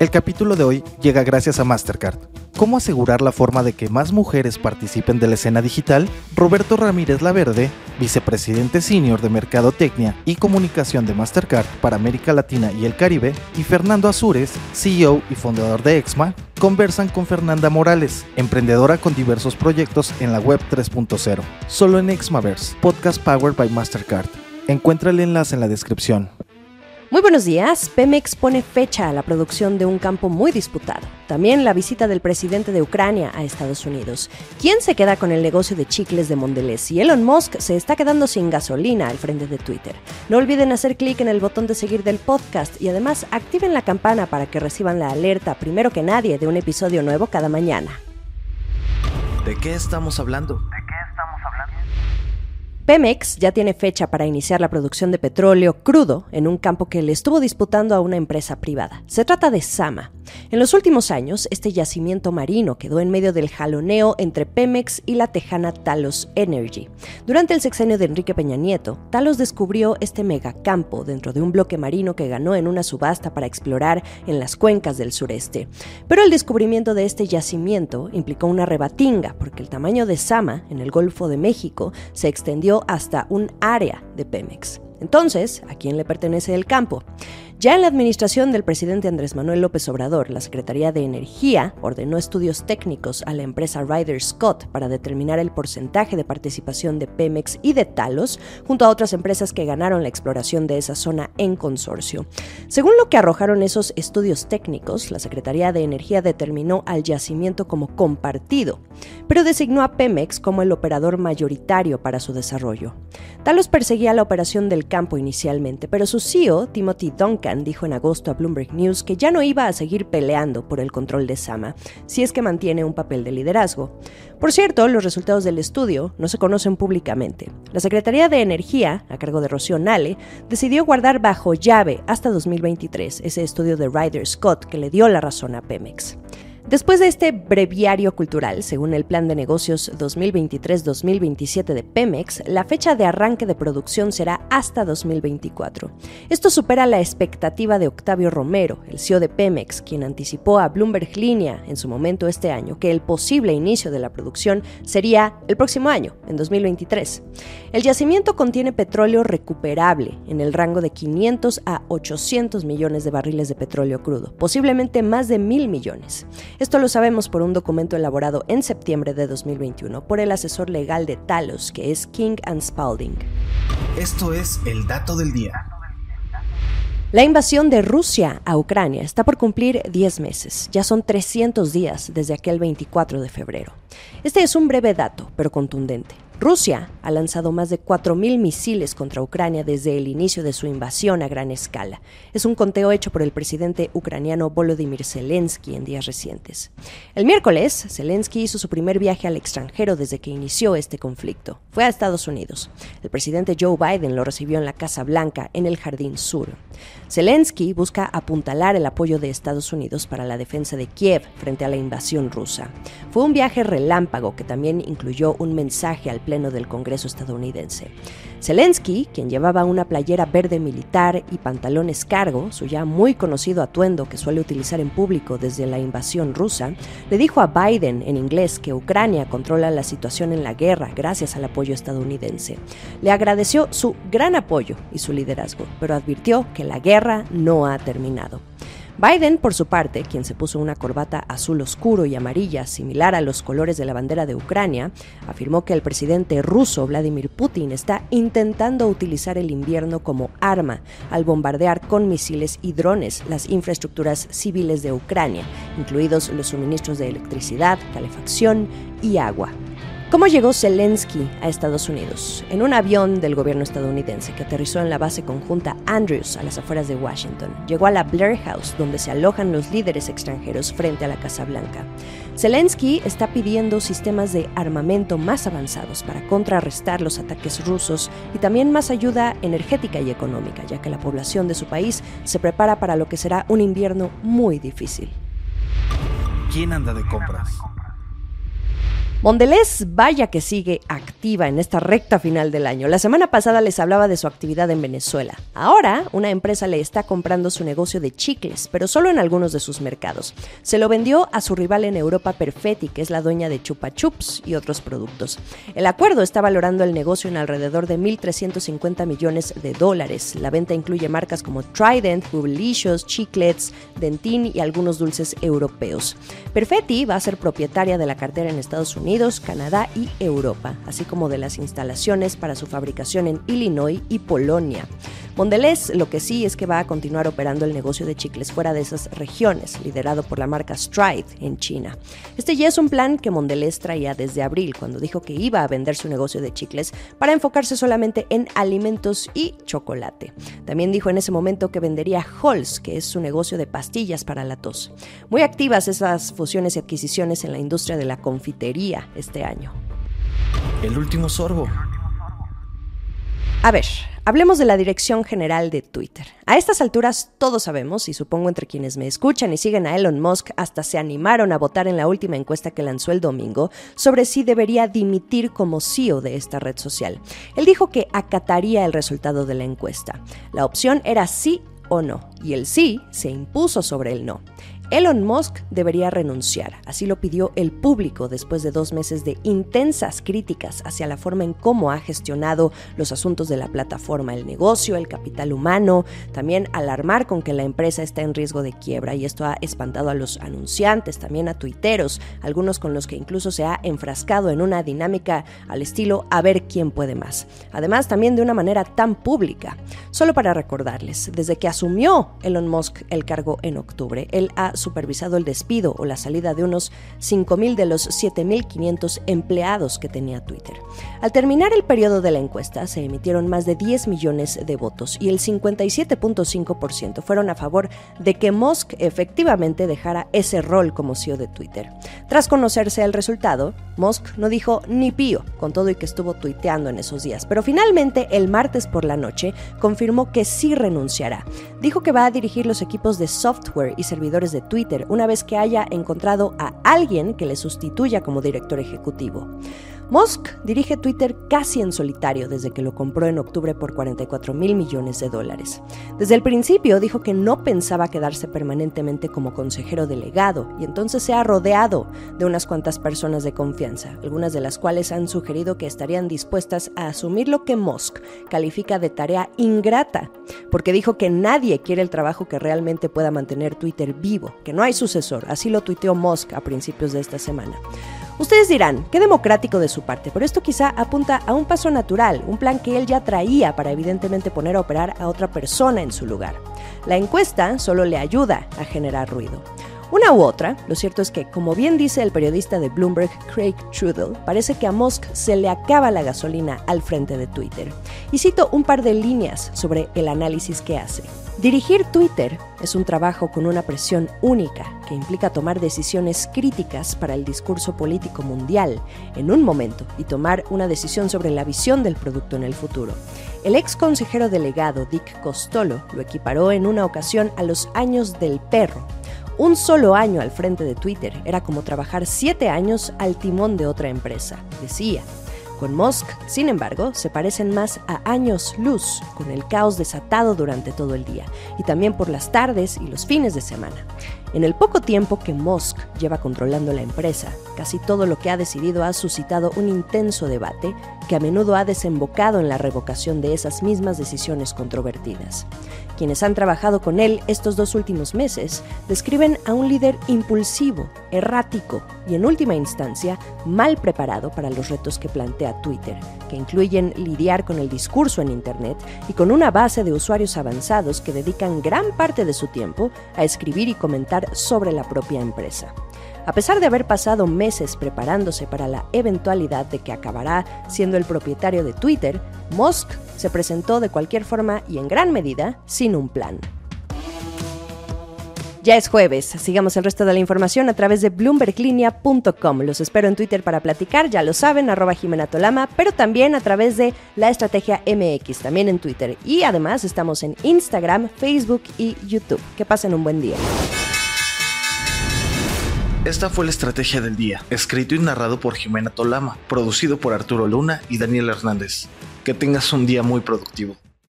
El capítulo de hoy llega gracias a Mastercard. ¿Cómo asegurar la forma de que más mujeres participen de la escena digital? Roberto Ramírez Laverde, vicepresidente senior de Mercadotecnia y Comunicación de Mastercard para América Latina y el Caribe, y Fernando Azures, CEO y fundador de Exma, conversan con Fernanda Morales, emprendedora con diversos proyectos en la web 3.0. Solo en Exmaverse, podcast powered by Mastercard. Encuentra el enlace en la descripción. Muy buenos días. Pemex pone fecha a la producción de un campo muy disputado. También la visita del presidente de Ucrania a Estados Unidos. ¿Quién se queda con el negocio de chicles de Mondelez? Y Elon Musk se está quedando sin gasolina al frente de Twitter. No olviden hacer clic en el botón de seguir del podcast y además activen la campana para que reciban la alerta primero que nadie de un episodio nuevo cada mañana. ¿De qué estamos hablando? Pemex ya tiene fecha para iniciar la producción de petróleo crudo en un campo que le estuvo disputando a una empresa privada. Se trata de Sama. En los últimos años, este yacimiento marino quedó en medio del jaloneo entre Pemex y la tejana Talos Energy. Durante el sexenio de Enrique Peña Nieto, Talos descubrió este megacampo dentro de un bloque marino que ganó en una subasta para explorar en las cuencas del sureste. Pero el descubrimiento de este yacimiento implicó una rebatinga porque el tamaño de Sama en el Golfo de México se extendió hasta un área de Pemex. Entonces, ¿a quién le pertenece el campo? Ya en la administración del presidente Andrés Manuel López Obrador, la Secretaría de Energía ordenó estudios técnicos a la empresa Ryder Scott para determinar el porcentaje de participación de Pemex y de Talos, junto a otras empresas que ganaron la exploración de esa zona en consorcio. Según lo que arrojaron esos estudios técnicos, la Secretaría de Energía determinó al yacimiento como compartido, pero designó a Pemex como el operador mayoritario para su desarrollo. Talos perseguía la operación del campo inicialmente, pero su CEO, Timothy Duncan, dijo en agosto a Bloomberg News que ya no iba a seguir peleando por el control de Sama, si es que mantiene un papel de liderazgo. Por cierto, los resultados del estudio no se conocen públicamente. La Secretaría de Energía, a cargo de Rocío Nale, decidió guardar bajo llave hasta 2023 ese estudio de Ryder Scott que le dio la razón a Pemex. Después de este breviario cultural, según el plan de negocios 2023-2027 de Pemex, la fecha de arranque de producción será hasta 2024. Esto supera la expectativa de Octavio Romero, el CEO de Pemex, quien anticipó a Bloomberg Línea en su momento este año que el posible inicio de la producción sería el próximo año, en 2023. El yacimiento contiene petróleo recuperable en el rango de 500 a 800 millones de barriles de petróleo crudo, posiblemente más de mil millones. Esto lo sabemos por un documento elaborado en septiembre de 2021 por el asesor legal de Talos, que es King and Spalding. Esto es el dato del día. La invasión de Rusia a Ucrania está por cumplir 10 meses. Ya son 300 días desde aquel 24 de febrero. Este es un breve dato, pero contundente. Rusia ha lanzado más de 4.000 misiles contra Ucrania desde el inicio de su invasión a gran escala. Es un conteo hecho por el presidente ucraniano Volodymyr Zelensky en días recientes. El miércoles, Zelensky hizo su primer viaje al extranjero desde que inició este conflicto. Fue a Estados Unidos. El presidente Joe Biden lo recibió en la Casa Blanca, en el Jardín Sur. Zelensky busca apuntalar el apoyo de Estados Unidos para la defensa de Kiev frente a la invasión rusa. Fue un viaje relámpago que también incluyó un mensaje al Pleno del Congreso estadounidense. Zelensky, quien llevaba una playera verde militar y pantalones cargo, su ya muy conocido atuendo que suele utilizar en público desde la invasión rusa, le dijo a Biden en inglés que Ucrania controla la situación en la guerra gracias al apoyo estadounidense. Le agradeció su gran apoyo y su liderazgo, pero advirtió que la guerra no ha terminado. Biden, por su parte, quien se puso una corbata azul oscuro y amarilla similar a los colores de la bandera de Ucrania, afirmó que el presidente ruso Vladimir Putin está intentando utilizar el invierno como arma al bombardear con misiles y drones las infraestructuras civiles de Ucrania, incluidos los suministros de electricidad, calefacción y agua. ¿Cómo llegó Zelensky a Estados Unidos? En un avión del gobierno estadounidense que aterrizó en la base conjunta Andrews a las afueras de Washington. Llegó a la Blair House, donde se alojan los líderes extranjeros frente a la Casa Blanca. Zelensky está pidiendo sistemas de armamento más avanzados para contrarrestar los ataques rusos y también más ayuda energética y económica, ya que la población de su país se prepara para lo que será un invierno muy difícil. ¿Quién anda de compras? Mondelez, vaya que sigue activa en esta recta final del año. La semana pasada les hablaba de su actividad en Venezuela. Ahora, una empresa le está comprando su negocio de chicles, pero solo en algunos de sus mercados. Se lo vendió a su rival en Europa Perfetti, que es la dueña de Chupa Chups y otros productos. El acuerdo está valorando el negocio en alrededor de 1.350 millones de dólares. La venta incluye marcas como Trident, Bubblicious, Chiclets, Dentin y algunos dulces europeos. Perfetti va a ser propietaria de la cartera en Estados Canadá y Europa, así como de las instalaciones para su fabricación en Illinois y Polonia. Mondelez lo que sí es que va a continuar operando el negocio de chicles fuera de esas regiones, liderado por la marca Stride en China. Este ya es un plan que Mondelez traía desde abril, cuando dijo que iba a vender su negocio de chicles para enfocarse solamente en alimentos y chocolate. También dijo en ese momento que vendería Halls, que es su negocio de pastillas para la tos. Muy activas esas fusiones y adquisiciones en la industria de la confitería este año. El último sorbo. A ver, hablemos de la dirección general de Twitter. A estas alturas todos sabemos, y supongo entre quienes me escuchan y siguen a Elon Musk hasta se animaron a votar en la última encuesta que lanzó el domingo sobre si debería dimitir como CEO de esta red social. Él dijo que acataría el resultado de la encuesta. La opción era sí o no, y el sí se impuso sobre el no. Elon Musk debería renunciar, así lo pidió el público después de dos meses de intensas críticas hacia la forma en cómo ha gestionado los asuntos de la plataforma, el negocio, el capital humano, también alarmar con que la empresa está en riesgo de quiebra y esto ha espantado a los anunciantes, también a tuiteros, algunos con los que incluso se ha enfrascado en una dinámica al estilo a ver quién puede más. Además, también de una manera tan pública. Solo para recordarles, desde que asumió Elon Musk el cargo en octubre, él ha supervisado el despido o la salida de unos 5.000 de los 7.500 empleados que tenía Twitter. Al terminar el periodo de la encuesta, se emitieron más de 10 millones de votos y el 57.5% fueron a favor de que Musk efectivamente dejara ese rol como CEO de Twitter. Tras conocerse el resultado, Musk no dijo ni pío, con todo y que estuvo tuiteando en esos días, pero finalmente el martes por la noche confirmó que sí renunciará. Dijo que va a dirigir los equipos de software y servidores de Twitter una vez que haya encontrado a alguien que le sustituya como director ejecutivo. Musk dirige Twitter casi en solitario desde que lo compró en octubre por 44 mil millones de dólares. Desde el principio dijo que no pensaba quedarse permanentemente como consejero delegado y entonces se ha rodeado de unas cuantas personas de confianza, algunas de las cuales han sugerido que estarían dispuestas a asumir lo que Musk califica de tarea ingrata, porque dijo que nadie quiere el trabajo que realmente pueda mantener Twitter vivo, que no hay sucesor, así lo tuiteó Musk a principios de esta semana. Ustedes dirán, qué democrático de su parte, pero esto quizá apunta a un paso natural, un plan que él ya traía para evidentemente poner a operar a otra persona en su lugar. La encuesta solo le ayuda a generar ruido. Una u otra, lo cierto es que, como bien dice el periodista de Bloomberg Craig Trudell, parece que a Musk se le acaba la gasolina al frente de Twitter. Y cito un par de líneas sobre el análisis que hace. Dirigir Twitter es un trabajo con una presión única que implica tomar decisiones críticas para el discurso político mundial en un momento y tomar una decisión sobre la visión del producto en el futuro. El ex consejero delegado Dick Costolo lo equiparó en una ocasión a los años del perro. Un solo año al frente de Twitter era como trabajar siete años al timón de otra empresa, decía. Con Musk, sin embargo, se parecen más a años luz, con el caos desatado durante todo el día, y también por las tardes y los fines de semana. En el poco tiempo que Musk lleva controlando la empresa, casi todo lo que ha decidido ha suscitado un intenso debate que a menudo ha desembocado en la revocación de esas mismas decisiones controvertidas. Quienes han trabajado con él estos dos últimos meses describen a un líder impulsivo, errático y en última instancia mal preparado para los retos que plantea Twitter, que incluyen lidiar con el discurso en Internet y con una base de usuarios avanzados que dedican gran parte de su tiempo a escribir y comentar sobre la propia empresa. A pesar de haber pasado meses preparándose para la eventualidad de que acabará siendo el propietario de Twitter, Musk se presentó de cualquier forma y en gran medida sin un plan. Ya es jueves, sigamos el resto de la información a través de bloomberglinea.com. Los espero en Twitter para platicar, ya lo saben, arroba Jimena Tolama, pero también a través de la estrategia MX, también en Twitter. Y además estamos en Instagram, Facebook y YouTube. Que pasen un buen día. Esta fue la estrategia del día, escrito y narrado por Jimena Tolama, producido por Arturo Luna y Daniel Hernández. Que tengas un día muy productivo.